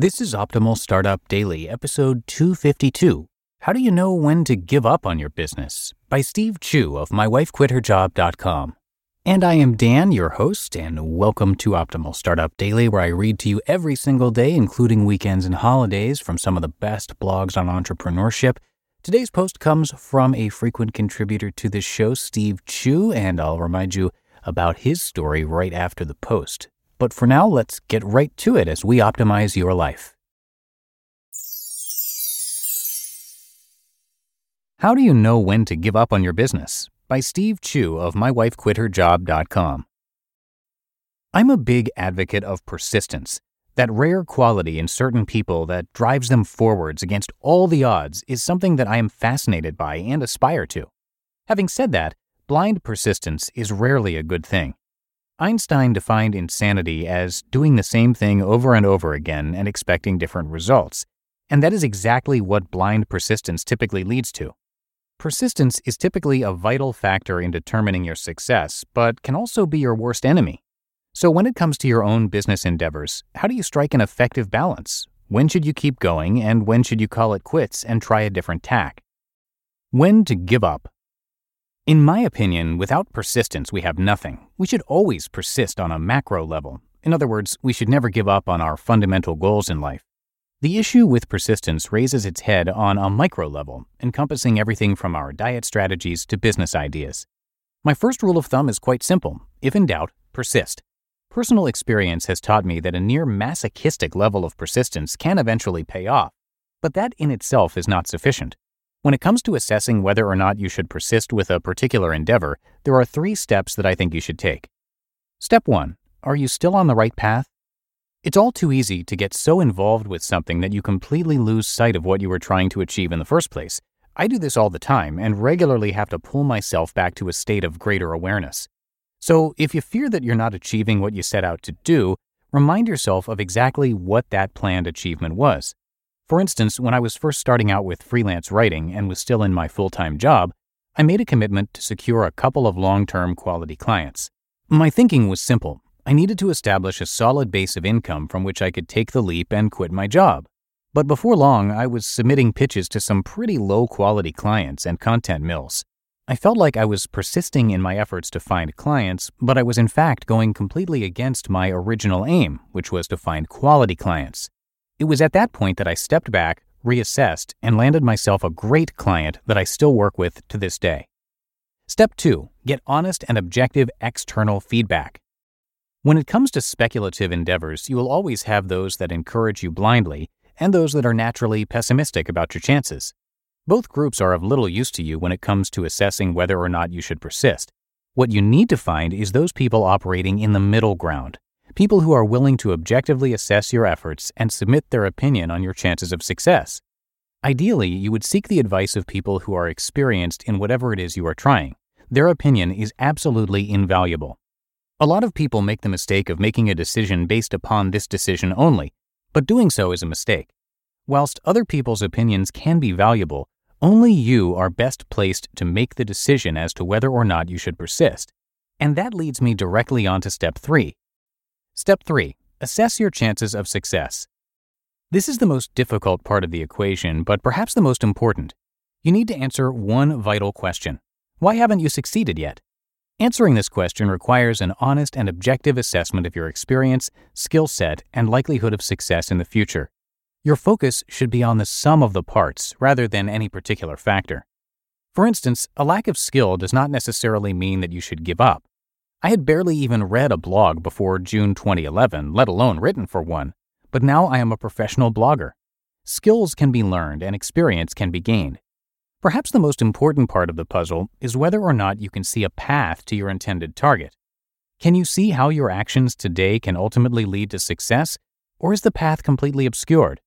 This is Optimal Startup Daily, episode 252. How do you know when to give up on your business? By Steve Chou of mywifequitherjob.com. And I am Dan, your host, and welcome to Optimal Startup Daily, where I read to you every single day, including weekends and holidays, from some of the best blogs on entrepreneurship. Today's post comes from a frequent contributor to this show, Steve Chou, and I'll remind you about his story right after the post. But for now, let's get right to it as we optimize your life. How do you know when to give up on your business? By Steve Chou of mywifequitherjob.com. I'm a big advocate of persistence. That rare quality in certain people that drives them forwards against all the odds is something that I am fascinated by and aspire to. Having said that, blind persistence is rarely a good thing. Einstein defined insanity as doing the same thing over and over again and expecting different results. And that is exactly what blind persistence typically leads to. Persistence is typically a vital factor in determining your success, but can also be your worst enemy. So, when it comes to your own business endeavors, how do you strike an effective balance? When should you keep going, and when should you call it quits and try a different tack? When to give up. In my opinion, without persistence, we have nothing. We should always persist on a macro level. In other words, we should never give up on our fundamental goals in life. The issue with persistence raises its head on a micro level, encompassing everything from our diet strategies to business ideas. My first rule of thumb is quite simple if in doubt, persist. Personal experience has taught me that a near masochistic level of persistence can eventually pay off, but that in itself is not sufficient. When it comes to assessing whether or not you should persist with a particular endeavor, there are three steps that I think you should take. Step 1 Are you still on the right path? It's all too easy to get so involved with something that you completely lose sight of what you were trying to achieve in the first place. I do this all the time and regularly have to pull myself back to a state of greater awareness. So, if you fear that you're not achieving what you set out to do, remind yourself of exactly what that planned achievement was. For instance, when I was first starting out with freelance writing and was still in my full time job, I made a commitment to secure a couple of long term quality clients. My thinking was simple I needed to establish a solid base of income from which I could take the leap and quit my job. But before long, I was submitting pitches to some pretty low quality clients and content mills. I felt like I was persisting in my efforts to find clients, but I was in fact going completely against my original aim, which was to find quality clients. It was at that point that I stepped back, reassessed, and landed myself a great client that I still work with to this day. Step 2 Get honest and objective external feedback. When it comes to speculative endeavors, you will always have those that encourage you blindly and those that are naturally pessimistic about your chances. Both groups are of little use to you when it comes to assessing whether or not you should persist. What you need to find is those people operating in the middle ground, people who are willing to objectively assess your efforts and submit their opinion on your chances of success. Ideally, you would seek the advice of people who are experienced in whatever it is you are trying. Their opinion is absolutely invaluable. A lot of people make the mistake of making a decision based upon this decision only, but doing so is a mistake. Whilst other people's opinions can be valuable, only you are best placed to make the decision as to whether or not you should persist. And that leads me directly on to step three Step 3 Assess your chances of success. This is the most difficult part of the equation, but perhaps the most important. You need to answer one vital question Why haven't you succeeded yet? Answering this question requires an honest and objective assessment of your experience, skill set, and likelihood of success in the future. Your focus should be on the sum of the parts rather than any particular factor. For instance, a lack of skill does not necessarily mean that you should give up. I had barely even read a blog before June 2011, let alone written for one, but now I am a professional blogger. Skills can be learned and experience can be gained. Perhaps the most important part of the puzzle is whether or not you can see a path to your intended target. Can you see how your actions today can ultimately lead to success, or is the path completely obscured?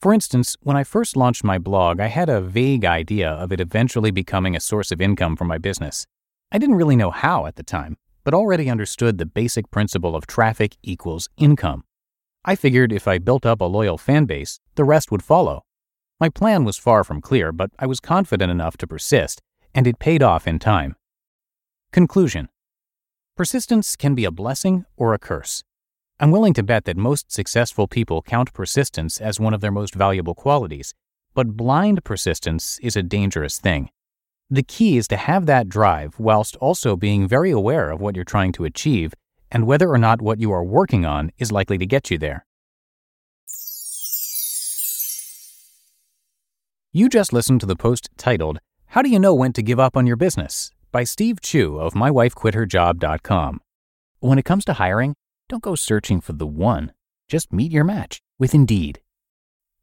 For instance, when I first launched my blog, I had a vague idea of it eventually becoming a source of income for my business. I didn't really know how at the time, but already understood the basic principle of traffic equals income. I figured if I built up a loyal fan base, the rest would follow. My plan was far from clear, but I was confident enough to persist, and it paid off in time. Conclusion Persistence can be a blessing or a curse. I'm willing to bet that most successful people count persistence as one of their most valuable qualities, but blind persistence is a dangerous thing. The key is to have that drive whilst also being very aware of what you're trying to achieve and whether or not what you are working on is likely to get you there. You just listened to the post titled, How Do You Know When to Give Up on Your Business? by Steve Chou of MyWifeQuitHerJob.com. When it comes to hiring, don't go searching for the one. Just meet your match with Indeed.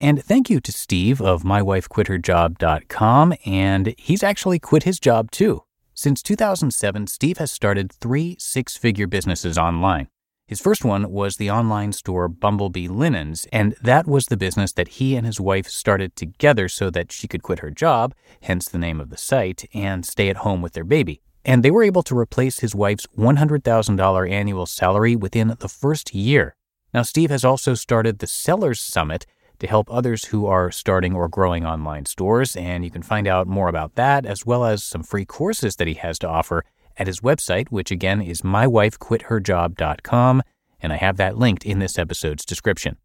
And thank you to Steve of mywifequitherjob.com and he's actually quit his job too. Since 2007, Steve has started 3 six-figure businesses online. His first one was the online store Bumblebee Linens, and that was the business that he and his wife started together so that she could quit her job, hence the name of the site, and stay at home with their baby. And they were able to replace his wife's $100,000 annual salary within the first year. Now, Steve has also started the Sellers Summit to help others who are starting or growing online stores, and you can find out more about that as well as some free courses that he has to offer at his website, which again is mywifequitherjob.com, and I have that linked in this episode's description.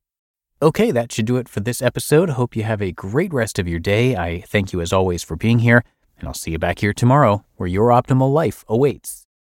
Okay, that should do it for this episode. Hope you have a great rest of your day. I thank you as always for being here, and I'll see you back here tomorrow where your optimal life awaits.